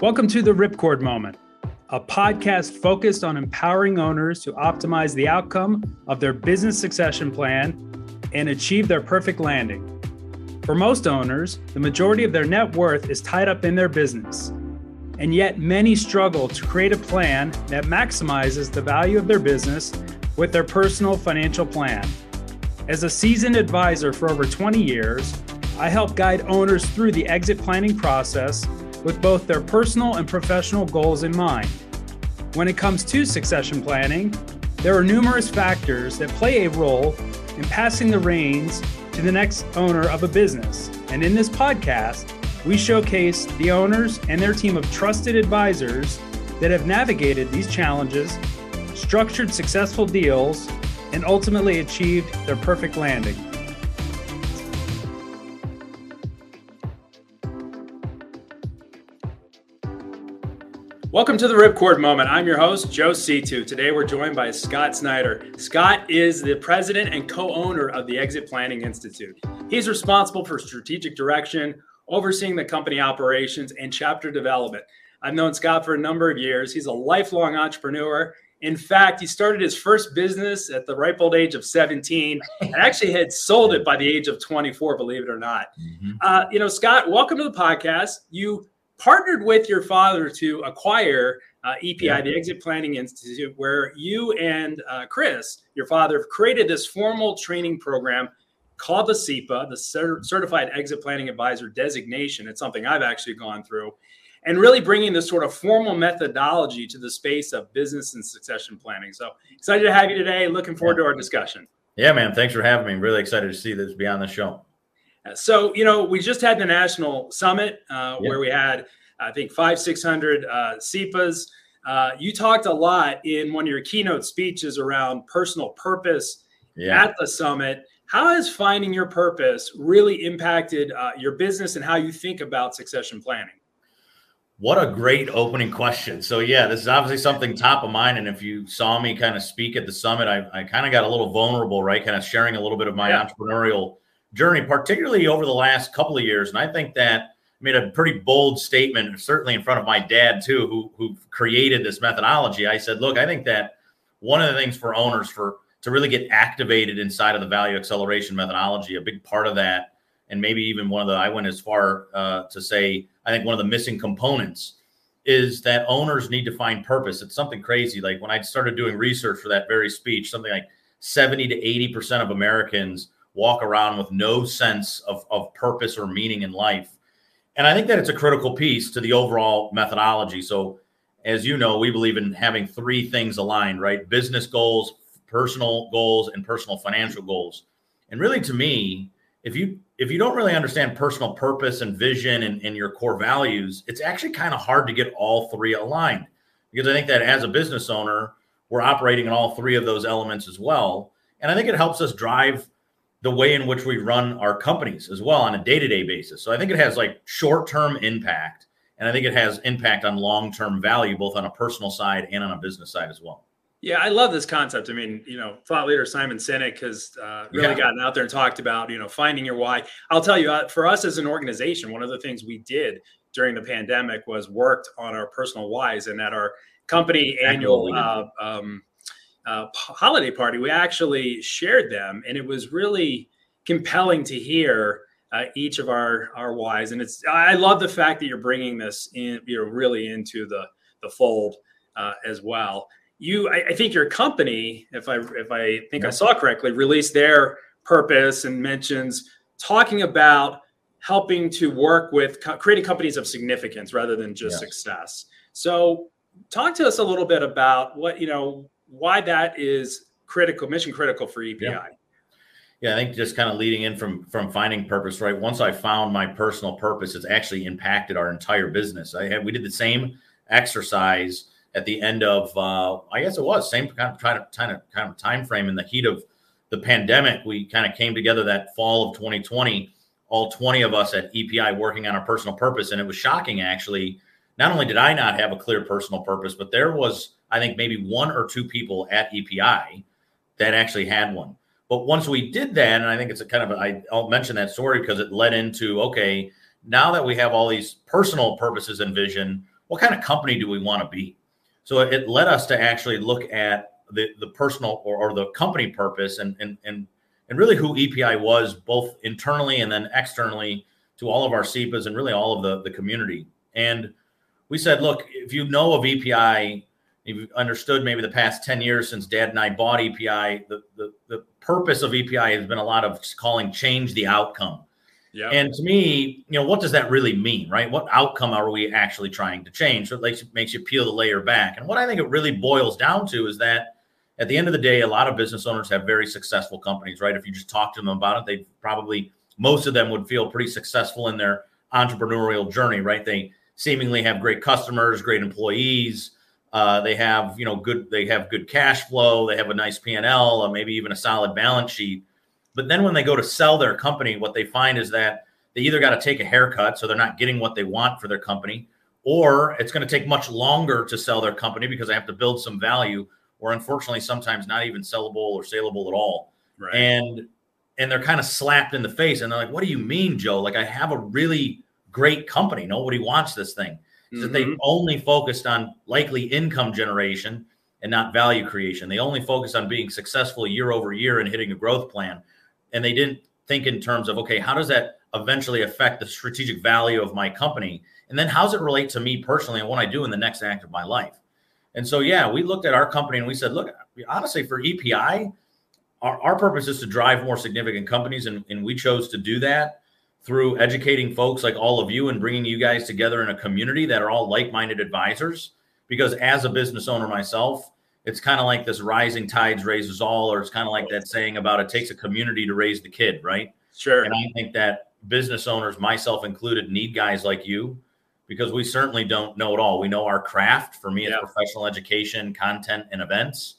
Welcome to the Ripcord Moment, a podcast focused on empowering owners to optimize the outcome of their business succession plan and achieve their perfect landing. For most owners, the majority of their net worth is tied up in their business. And yet, many struggle to create a plan that maximizes the value of their business with their personal financial plan. As a seasoned advisor for over 20 years, I help guide owners through the exit planning process with both their personal and professional goals in mind. When it comes to succession planning, there are numerous factors that play a role in passing the reins to the next owner of a business. And in this podcast, we showcase the owners and their team of trusted advisors that have navigated these challenges, structured successful deals, and ultimately achieved their perfect landing. Welcome to the Ripcord Moment. I'm your host, Joe Situ. Today we're joined by Scott Snider. Scott is the president and co owner of the Exit Planning Institute. He's responsible for strategic direction, overseeing the company operations, and chapter development. I've known Scott for a number of years. He's a lifelong entrepreneur. In fact, he started his first business at the ripe old age of 17 and actually had sold it by the age of 24, believe it or not. Mm-hmm. Uh, you know, Scott, welcome to the podcast. You partnered with your father to acquire uh, EPI, yeah. the Exit Planning Institute, where you and uh, Chris, your father, have created this formal training program called the CEPA, the Certified Exit Planning Advisor designation. It's something I've actually gone through, and really bringing this sort of formal methodology to the space of business and succession planning. So excited to have you today. Looking forward to our discussion. Yeah, man. Thanks for having me. Really excited to see this be on the show. So, you know, we just had the national summit uh, where we had, I think, five, 600 uh. Uh, you talked a lot in one of your keynote speeches around personal purpose yeah. at the summit. How has finding your purpose really impacted uh, your business and how you think about succession planning? What a great opening question. So, yeah, this is obviously something top of mind. And if you saw me kind of speak at the summit, I, I kind of got a little vulnerable, right? Kind of sharing a little bit of my yeah. entrepreneurial journey, particularly over the last couple of years. And I think that made a pretty bold statement, certainly in front of my dad too, who who created this methodology. I said, look, I think that one of the things for owners for to really get activated inside of the value acceleration methodology, a big part of that, and maybe even one of the I went as far uh, to say I think one of the missing components is that owners need to find purpose. It's something crazy. Like when I started doing research for that very speech, something like 70 to 80 percent of Americans walk around with no sense of, of purpose or meaning in life. And I think that it's a critical piece to the overall methodology. So, as you know, we believe in having three things aligned, right? Business goals, personal goals, and personal financial goals. And really, to me, if you if you don't really understand personal purpose and vision and, and your core values, it's actually kind of hard to get all three aligned. Because I think that as a business owner, we're operating in all three of those elements as well. And I think it helps us drive the way in which we run our companies as well on a day-to-day basis. So I think it has like short-term impact and I think it has impact on long-term value both on a personal side and on a business side as well. Yeah, I love this concept. I mean, you know, thought leader Simon Sinek has uh, really yeah. gotten out there and talked about, you know, finding your why. I'll tell you, uh, for us as an organization, one of the things we did during the pandemic was worked on our personal whys, and at our company annual uh, um, uh, holiday party, we actually shared them, and it was really compelling to hear uh, each of our our whys. And it's I love the fact that you're bringing this in, you know, really into the the fold uh, as well. You, I, I, think your company, if I if I think yeah. I saw correctly, released their purpose and mentions talking about helping to work with co- creating companies of significance rather than just success. So, talk to us a little bit about what you know why that is critical, mission critical for EPI. Yeah. yeah. I think just kind of leading in from from finding purpose, right? Once I found my personal purpose, it's actually impacted our entire business. I had we did the same exercise at the end of uh, I guess it was same kind of kind of kind of kind of time frame in the heat of the pandemic. We kind of came together that fall of 2020, all 20 of us at EPI working on our personal purpose, and it was shocking actually. Not only did I not have a clear personal purpose, but there was I think maybe one or two people at EPI that actually had one. But once we did that, and I think it's a kind of, i I'll mention that story because it led into okay, now that we have all these personal purposes and vision, what kind of company do we want to be? So it led us to actually look at the, the personal or, or the company purpose and, and, and, and really who EPI was both internally and then externally to all of our CEPAs and really all of the, the community. And we said, look, if you know of EPI, you've understood maybe the past 10 years since dad and I bought EPI, the, the, the purpose of EPI has been a lot of calling change the outcome. Yeah. And to me, you know, what does that really mean, right? What outcome are we actually trying to change? So it makes you peel the layer back. And what I think it really boils down to is that at the end of the day, a lot of business owners have very successful companies, right? If you just talk to them about it, they probably most of them would feel pretty successful in their entrepreneurial journey, right? They seemingly have great customers, great employees. Uh, they have, you know, good. They have good cash flow. They have a nice P and L, maybe even a solid balance sheet. But then when they go to sell their company, what they find is that they either got to take a haircut, so they're not getting what they want for their company, or it's going to take much longer to sell their company because they have to build some value, or unfortunately, sometimes not even sellable or saleable at all. Right. And and they're kind of slapped in the face, and they're like, "What do you mean, Joe? Like I have a really great company. Nobody wants this thing." Mm-hmm. That they only focused on likely income generation and not value creation. They only focused on being successful year over year and hitting a growth plan and they didn't think in terms of okay how does that eventually affect the strategic value of my company and then how does it relate to me personally and what i do in the next act of my life and so yeah we looked at our company and we said look honestly for epi our, our purpose is to drive more significant companies and, and we chose to do that through educating folks like all of you and bringing you guys together in a community that are all like-minded advisors because as a business owner myself it's kind of like this rising tides raises all, or it's kind of like that saying about it takes a community to raise the kid, right? Sure. And I think that business owners, myself included, need guys like you because we certainly don't know it all. We know our craft. For me, it's yeah. professional education, content, and events.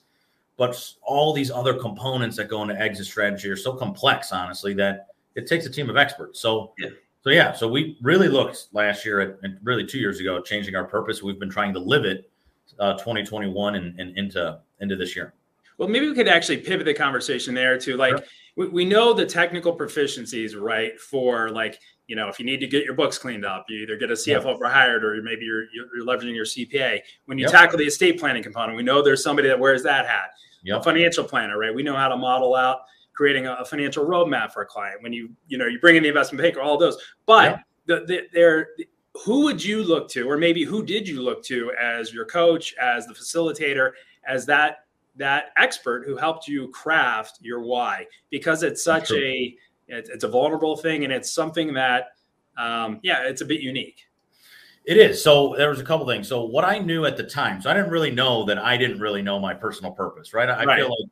But all these other components that go into exit strategy are so complex, honestly, that it takes a team of experts. So, yeah. so yeah, so we really looked last year at, and really two years ago, changing our purpose. We've been trying to live it uh, 2021 and, and into into this year. Well, maybe we could actually pivot the conversation there to like sure. we, we know the technical proficiencies, right? For like, you know, if you need to get your books cleaned up, you either get a CFO yeah. for hired or maybe you're, you're leveraging your CPA. When you yep. tackle the estate planning component, we know there's somebody that wears that hat. Yep. A financial planner, right? We know how to model out creating a, financial roadmap for a client. When you, you know, you bring in the investment banker, all those. But yep. the, the, they're who would you look to, or maybe who did you look to as your coach, as the facilitator, as that that expert who helped you craft your why? Because it's such a it's a vulnerable thing, and it's something that um, yeah, it's a bit unique. It is. So there was a couple things. So what I knew at the time, so I didn't really know that I didn't really know my personal purpose, right? I, right. feel like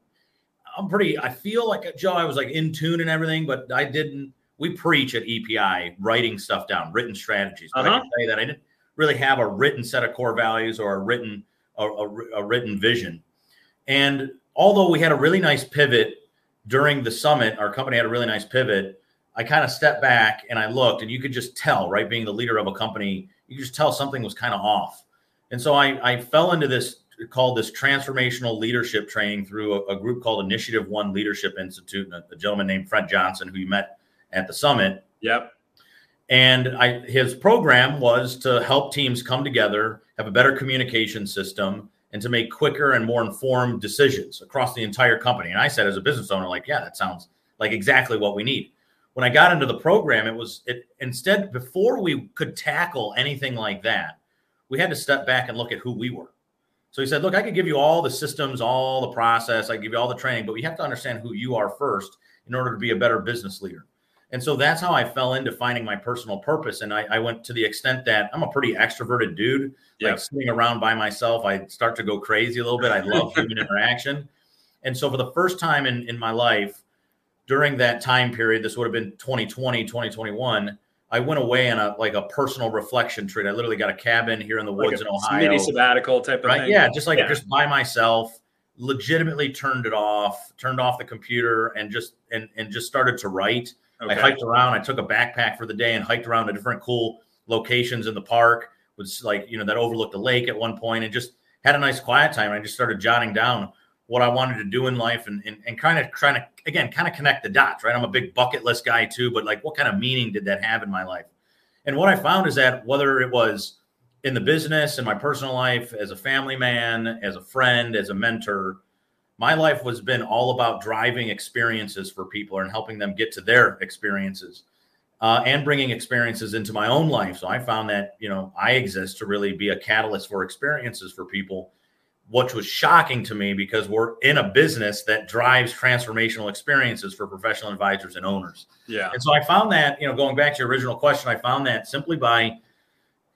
I'm pretty. I feel like Joe. I was like in tune and everything, but I didn't we preach at EPI writing stuff down, written strategies. But uh-huh. I can tell you that I didn't really have a written set of core values or a written a, a, a written vision. And although we had a really nice pivot during the summit, our company had a really nice pivot. I kind of stepped back and I looked, and you could just tell, right? Being the leader of a company, you could just tell something was kind of off. And so I, I fell into this called this transformational leadership training through a, a group called Initiative One Leadership Institute, and a, a gentleman named Fred Johnson, who you met at the summit. Yep. And I, his program was to help teams come together, have a better communication system, and to make quicker and more informed decisions across the entire company. And I said, as a business owner, like, yeah, that sounds like exactly what we need. When I got into the program, it was it instead before we could tackle anything like that, we had to step back and look at who we were. So he said, look, I could give you all the systems, all the process, I give you all the training, but we have to understand who you are first in order to be a better business leader. And so that's how I fell into finding my personal purpose. And I, I went to the extent that I'm a pretty extroverted dude. Yeah. Like sitting around by myself, I start to go crazy a little bit. I love human interaction. And so for the first time in, in my life, during that time period, this would have been 2020, 2021. I went away on a like a personal reflection trip. I literally got a cabin here in the woods like in Ohio. Mini sabbatical type of right? thing. Yeah, just like yeah. just by myself, legitimately turned it off, turned off the computer and just and and just started to write Okay. I hiked around. I took a backpack for the day and hiked around to different cool locations in the park. Was like you know that overlooked the lake at one point, and just had a nice quiet time. I just started jotting down what I wanted to do in life, and and, and kind of trying to again kind of connect the dots. Right, I'm a big bucket list guy too, but like what kind of meaning did that have in my life? And what I found is that whether it was in the business, in my personal life, as a family man, as a friend, as a mentor, my life has been all about driving experiences for people and helping them get to their experiences uh, and bringing experiences into my own life. So I found that, you know, I exist to really be a catalyst for experiences for people, which was shocking to me because we're in a business that drives transformational experiences for professional advisors and owners. Yeah. And so I found that, you know, going back to your original question, I found that simply by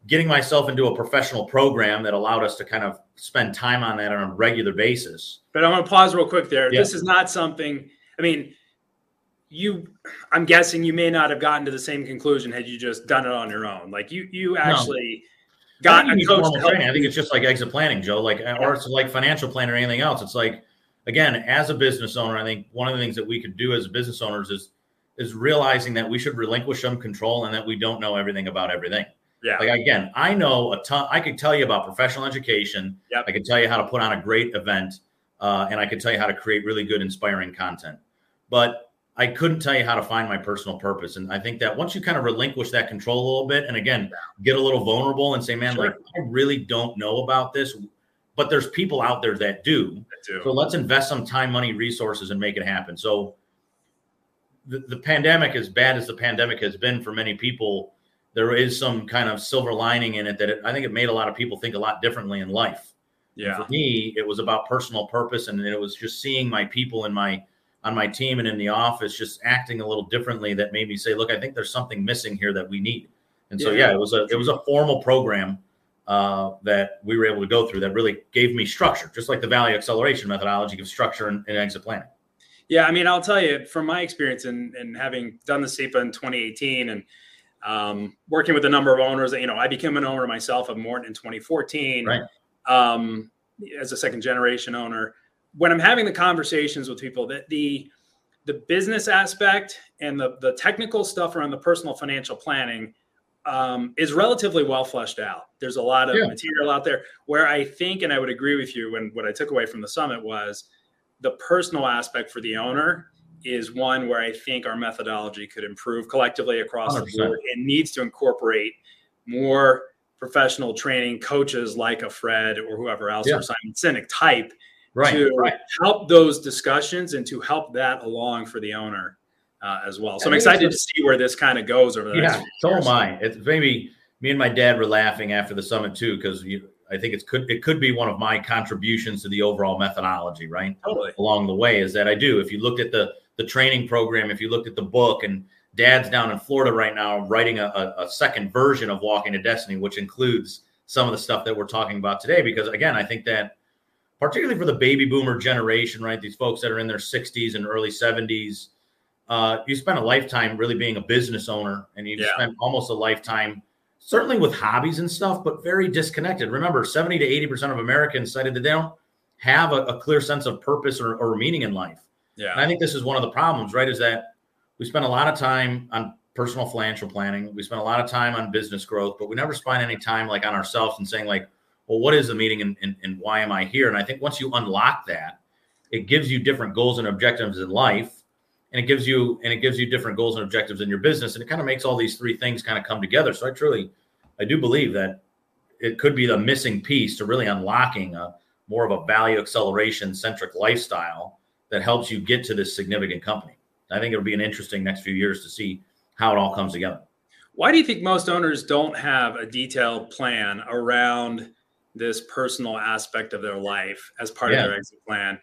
getting myself into a professional program that allowed us to kind of spend time on that on a regular basis. But I want to pause real quick there. Yeah. This is not something, I mean, you i'm guessing you may not have gotten to the same conclusion had you just done it on your own like you you actually no. Got a coach I think it's just like exit planning joe like yeah. or it's like financial planning or anything else. It's like again as a business owner i think one of the things that we could do as business owners is is realizing that we should relinquish some control and that we don't know everything about everything. Yeah. Like again i know a ton i could tell you about professional education. Yep. i could tell you how to put on a great event uh, and i could tell you how to create really good inspiring content. But I couldn't tell you how to find my personal purpose. And I think that once you kind of relinquish that control a little bit and again, get a little vulnerable and say, man, sure. like, I really don't know about this, but there's people out there that do. that do. So let's invest some time, money, resources, and make it happen. So the, the pandemic, as bad as the pandemic has been for many people, there is some kind of silver lining in it that it, I think it made a lot of people think a lot differently in life. Yeah. And for me, it was about personal purpose and it was just seeing my people and my on my team and in the office just acting a little differently that made me say, look, I think there's something missing here that we need. And so, yeah, yeah it was a it was a formal program uh, that we were able to go through that really gave me structure, just like the value acceleration methodology gives structure and, in exit planning. Yeah, I mean, I'll tell you from my experience and in, in having done the CEPA in 2018 and um, working with a number of owners, you know, I became an owner myself of Morton in 2014 right. um, as a second generation owner when I'm having the conversations with people that the the business aspect and the the technical stuff around the personal financial planning um, is relatively well fleshed out. There's a lot of yeah. material out there where I think, and I would agree with you, when what I took away from the summit was the personal aspect for the owner is one where I think our methodology could improve collectively across 100%. the board and needs to incorporate more professional training coaches like a Fred or whoever else yeah. or Simon Sinek type right, to right. help those discussions and to help that along for the owner uh, as well. So I'm excited to see where this kind of goes over the yeah, next. so am I. It's maybe me and my dad were laughing after the summit too because I think it's could it could be one of my contributions to the overall methodology, right? Totally. Along the way is that I do. If you looked at the the training program, if you looked at the book, and Dad's down in Florida right now writing a, a, a second version of Walking to Destiny, which includes some of the stuff that we're talking about today. Because again, I think that particularly for the baby boomer generation, right? These folks that are in their 60s and early 70s. Uh, you spend a lifetime really being a business owner, and you yeah. spend almost a lifetime, certainly with hobbies and stuff, but very disconnected. Remember, 70 to 80% of Americans cited that they don't have a, a clear sense of purpose or, or meaning in life. Yeah. And I think this is one of the problems, right? Is that we spend a lot of time on personal financial planning. We spend a lot of time on business growth, but we never spend any time like on ourselves and saying, like, well, what is the meeting and, and, and why am I here? And I think once you unlock that, it gives you different goals and objectives in life. And it gives you and it gives you different goals and objectives in your business. And it kind of makes all these three things kind of come together. So I truly I do believe that it could be the missing piece to really unlocking a more of a value acceleration centric lifestyle that helps you get to this significant company. I think it'll be an interesting next few years to see how it all comes together. Why do you think most owners don't have a detailed plan around this personal aspect of their life as part yeah. of their exit plan?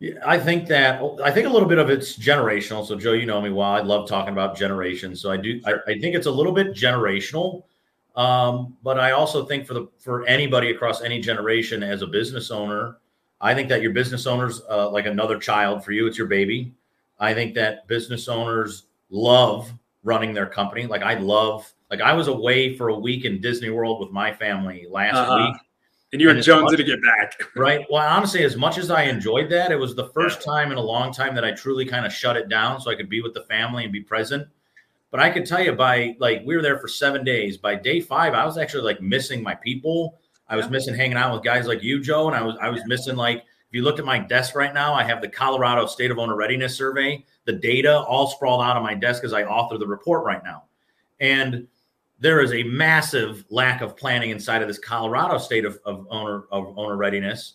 Yeah, I think that I think a little bit of it's generational. So, Joe, you know me well. I love talking about generations. So, I do. I, I, think it's a little bit generational, um, but I also think for the for anybody across any generation as a business owner, I think that your business owners uh, like another child for you. It's your baby. I think that business owners love running their company. Like I love like I was away for a week in Disney World with my family last uh-huh. week. And you were jonesy to get back. right. Well, honestly, as much as I enjoyed that, it was the first yeah. time in a long time that I truly kind of shut it down so I could be with the family and be present. But I could tell you by like we were there for seven days. By day five, I was actually like missing my people. I was yeah. missing hanging out with guys like you, Joe, and I was I was missing like if you look at my desk right now, I have the Colorado State of Owner Readiness Survey, the data all sprawled out on my desk as I author the report right now. And there is a massive lack of planning inside of this Colorado state of, of owner of owner readiness,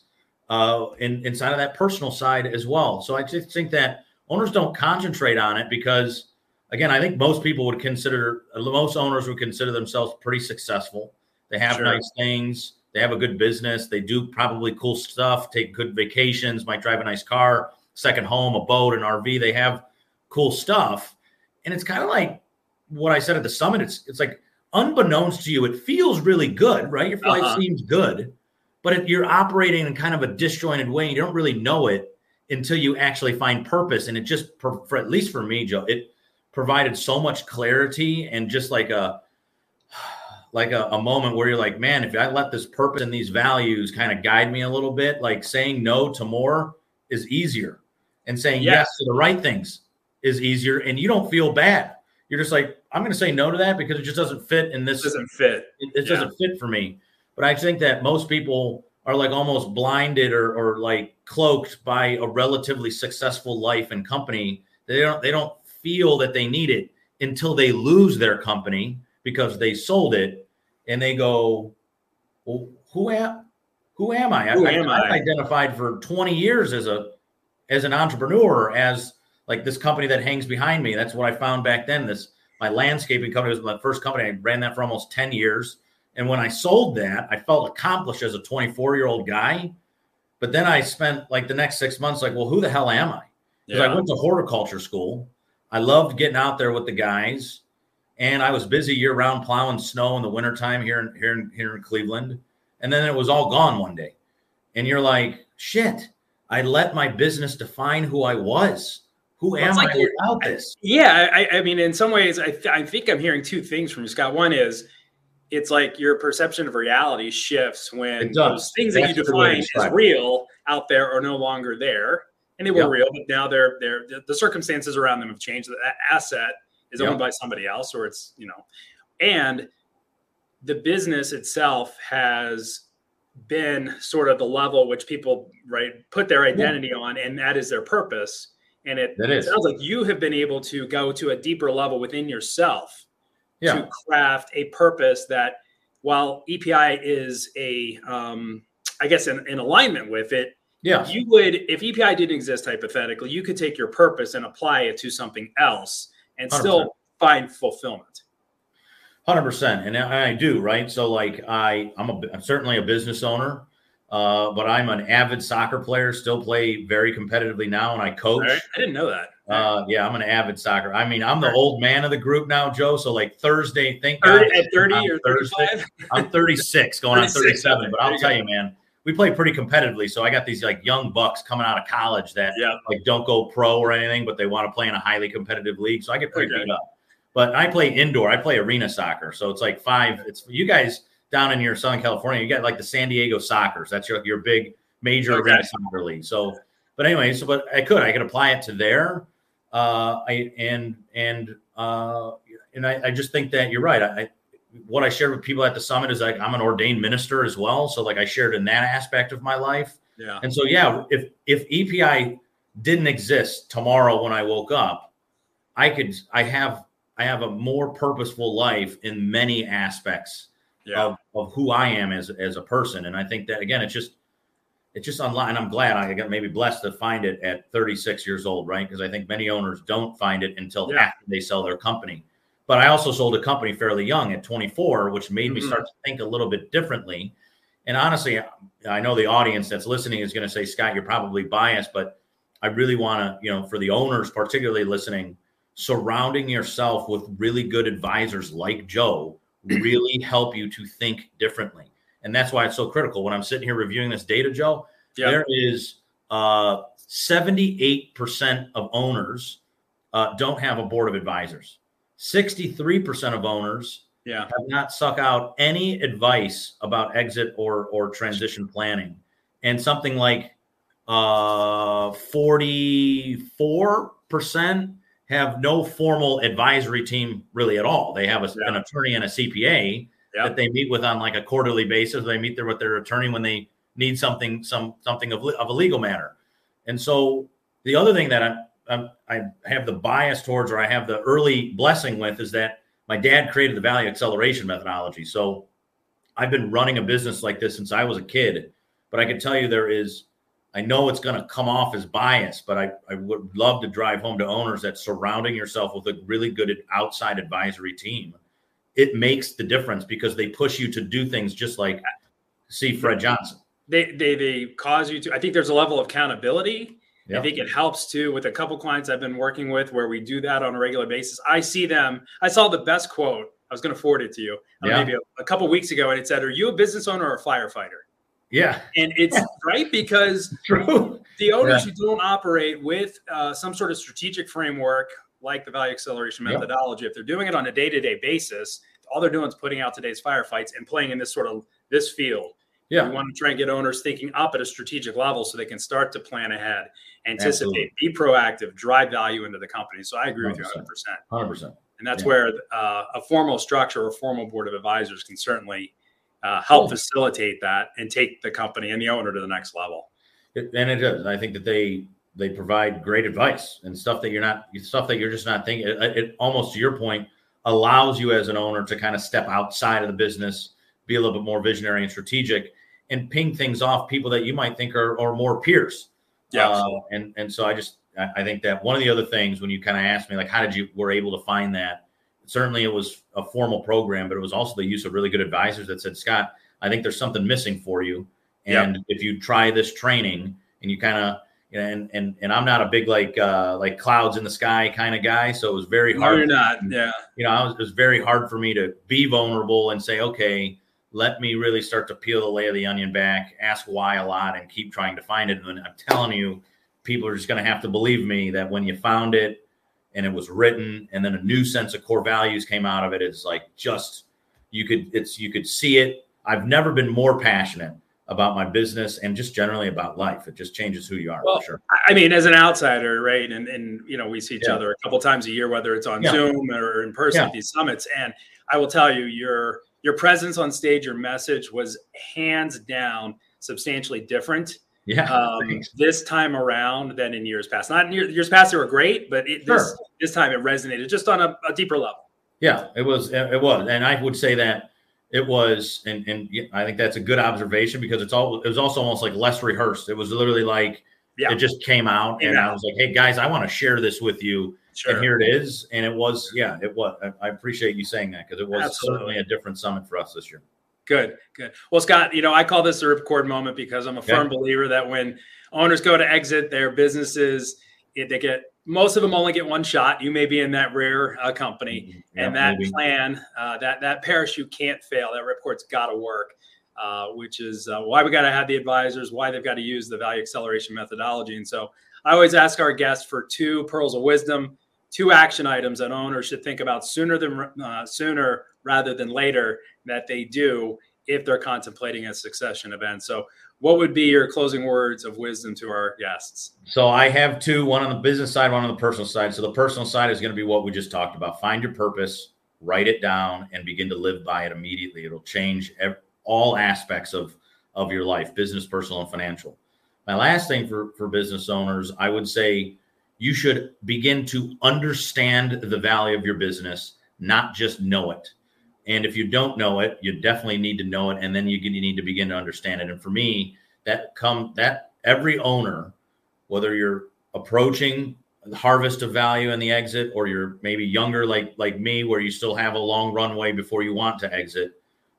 uh, in, inside of that personal side as well. So I just think that owners don't concentrate on it because, again, I think most people would consider most owners would consider themselves pretty successful. They have sure. nice things. They have a good business. They do probably cool stuff. Take good vacations. Might drive a nice car, second home, a boat, an RV. They have cool stuff, and it's kind of like what I said at the summit. It's it's like unbeknownst to you, it feels really good, right? Your life uh-huh. seems good, but if you're operating in kind of a disjointed way, you don't really know it until you actually find purpose. And it just, for, for at least for me, Joe, it provided so much clarity and just like a like a, a, moment where you're like, man, if I let this purpose and these values kind of guide me a little bit, like saying no to more is easier, and saying yes, yes to the right things is easier, and you don't feel bad. You're just like, I'm going to say no to that because it just doesn't fit in this. It doesn't fit. It, it yeah. doesn't fit for me. But I think that most people are like almost blinded or, or like cloaked by a relatively successful life and company. They don't they don't feel that they need it until they lose their company because they sold it, and they go, "Well, who am who am I? Who I, am I? I identified for 20 years as a as an entrepreneur, as like this company that hangs behind me. That's what I found back then. This my landscaping company was my first company. I ran that for almost 10 years. And when I sold that, I felt accomplished as a 24 year old guy. But then I spent like the next six months, like, well, who the hell am I? Because yeah. I went to horticulture school. I loved getting out there with the guys. And I was busy year round plowing snow in the wintertime here in, here, in, here in Cleveland. And then it was all gone one day. And you're like, shit, I let my business define who I was. Who am like, I without this? Yeah, I, I, mean, in some ways, I, th- I think I'm hearing two things from you, Scott. One is it's like your perception of reality shifts when those things That's that you define as real out there are no longer there, and they were yep. real, but now they're they're the circumstances around them have changed. That asset is owned yep. by somebody else, or it's you know, and the business itself has been sort of the level which people right put their identity yeah. on, and that is their purpose and it, it sounds like you have been able to go to a deeper level within yourself yeah. to craft a purpose that while EPI is a, um, I guess, in, in alignment with it, yeah. you would, if EPI didn't exist hypothetically, you could take your purpose and apply it to something else and 100%. still find fulfillment. Hundred percent, and I do right. So, like, I I'm a I'm certainly a business owner. Uh, but I'm an avid soccer player, still play very competitively now, and I coach. Right. I didn't know that. Uh, yeah, I'm an avid soccer. I mean, I'm the old man of the group now, Joe. So like Thursday, think 30, God, at 30 or Thursday, I'm 36, going 36, on 37. But I'll tell you, man, we play pretty competitively. So I got these like young bucks coming out of college that yeah. like don't go pro or anything, but they want to play in a highly competitive league. So I get pretty okay. beat up. But I play indoor. I play arena soccer. So it's like five. It's you guys down in your Southern California, you got like the San Diego Sockers. That's your, your big major okay. arena soccer league. So, but anyway, so but I could I could apply it to there. Uh, I and and uh, and I, I just think that you're right. I what I shared with people at the summit is like I'm an ordained minister as well. So like I shared in that aspect of my life. Yeah. And so yeah, if if EPI didn't exist tomorrow when I woke up, I could I have I have a more purposeful life in many aspects yeah. of, of who I am as as a person. And I think that again, it's just it's just online. And I'm glad I got maybe blessed to find it at 36 years old, right? Because I think many owners don't find it until yeah. after they sell their company. But I also sold a company fairly young at 24, which made mm-hmm. me start to think a little bit differently. And honestly, I know the audience that's listening is going to say, Scott, you're probably biased, but I really want to, you know, for the owners, particularly listening, surrounding yourself with really good advisors like Joe really help you to think differently. And that's why it's so critical. When I'm sitting here reviewing this data, Joe, yep. there is uh, 78% of owners uh, don't have a board of advisors. 63% of owners yeah. have not suck out any advice about exit or or transition planning. And something like uh, 44% have no formal advisory team really at all. They have a, yeah. an attorney and a CPA yeah. that they meet with on like a quarterly basis. They meet there with their attorney when they need something, some something of, of a legal matter. And so the other thing that I'm, I'm, i have the bias towards, or I have the early blessing with, is that my dad created the value acceleration methodology. So I've been running a business like this since I was a kid, but I can tell you there is, I know it's going to come off as bias, but I, I would love to drive home to owners that surrounding yourself with a really good outside advisory team. It makes the difference because they push you to do things just like see Fred Johnson. They, they, they cause you to, I think there's a level of accountability Yep. I think it helps too with a couple clients I've been working with where we do that on a regular basis. I see them. I saw the best quote. I was going to forward it to you uh, yeah. maybe a, a, couple weeks ago, and it said, "Are you a business owner or a firefighter?" Yeah, and it's right because True. the owners yeah. who don't operate with uh, some sort of strategic framework like the value acceleration methodology, yep. if they're doing it on a day-to-day basis, all they're doing is putting out today's firefights and playing in this sort of this field. Yeah. We want to try and get owners thinking up at a strategic level so they can start to plan ahead, anticipate, Absolutely. be proactive, drive value into the company. So I agree 100%. with you 100%. 100%. And that's yeah. where uh, a formal structure or formal board of advisors can certainly uh, help cool. facilitate that and take the company and the owner to the next level. And it does. I think that they they provide great advice and stuff that you're not stuff that you're just not thinking. It, it almost to your point allows you as an owner to kind of step outside of the business, be a little bit more visionary and strategic, and ping things off people that you might think are, are more peers. Yeah. Uh, and and so I just I think that one of the other things when you kind of asked me like how did you were able to find that certainly it was a formal program but it was also the use of really good advisors that said Scott I think there's something missing for you and yep. if you try this training and you kind of and and and I'm not a big like uh like clouds in the sky kind of guy so it was very hard no, you're not yeah you know I was, it was very hard for me to be vulnerable and say okay let me really start to peel the lay of the onion back, ask why a lot, and keep trying to find it. And I'm telling you, people are just going to have to believe me that when you found it and it was written, and then a new sense of core values came out of it, it's like just you could it's you could see it. I've never been more passionate about my business and just generally about life. It just changes who you are. Well, sure. I mean, as an outsider, right? And and you know, we see each yeah. other a couple times a year, whether it's on yeah. Zoom or in person yeah. at these summits. And I will tell you, you're your presence on stage, your message was hands down substantially different. Yeah. Um, this time around than in years past. Not in years, years past, they were great, but it, sure. this, this time it resonated just on a, a, deeper level. Yeah, it was. It was, and I would say that it was, and and I think that's a good observation because it's all. It was also almost like less rehearsed. It was literally like yeah. it just came out, and I was like, "Hey guys, I want to share this with you." Sure. And here it is. And it was, yeah, it was. I, appreciate you saying that because it was Absolutely. certainly a different summit for us this year. Good, good. Well, Scott, you know, I call this a ripcord moment because I'm a firm believer that when owners go to exit their businesses, they get most of them only get one shot. You may be in that rare uh, company, mm-hmm. and that maybe. plan, uh, that that parachute can't fail. That ripcord's got to work, uh, which is uh, why we got to have the advisors, why they've got to use the value acceleration methodology. And so, I always ask our guests for two pearls of wisdom two action items that owners should think about sooner than uh, sooner rather than later that they do if they're contemplating a succession event. So, what would be your closing words of wisdom to our guests? So, I have two one on the business side, one on the personal side. So, the personal side is going to be what we just talked about find your purpose, write it down, and begin to live by it immediately. It'll change every, all aspects of, of your life business, personal, and financial. My last thing for, for business owners, I would say, you should begin to understand the value of your business, not just know it. And if you don't know it, you definitely need to know it, and then you need to begin to understand it. And for me, that come that every owner, whether you're approaching the harvest of value and the exit, or you're maybe younger like like me, where you still have a long runway before you want to exit,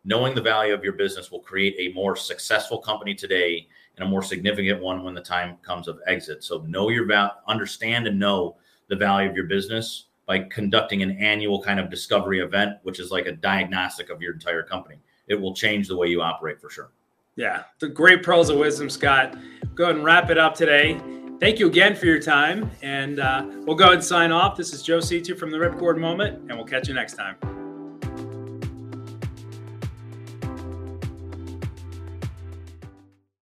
knowing the value of your business will create a more successful company today and a more significant one when the time comes of exit. So know your value, understand and know the value of your business by conducting an annual kind of discovery event, which is like a diagnostic of your entire company. It will change the way you operate for sure. Yeah, the great pearls of wisdom, Scott. Go ahead and wrap it up today. Thank you again for your time, and uh, we'll go ahead and sign off. This is Joe Situ from the Ripcord Moment, and we'll catch you next time.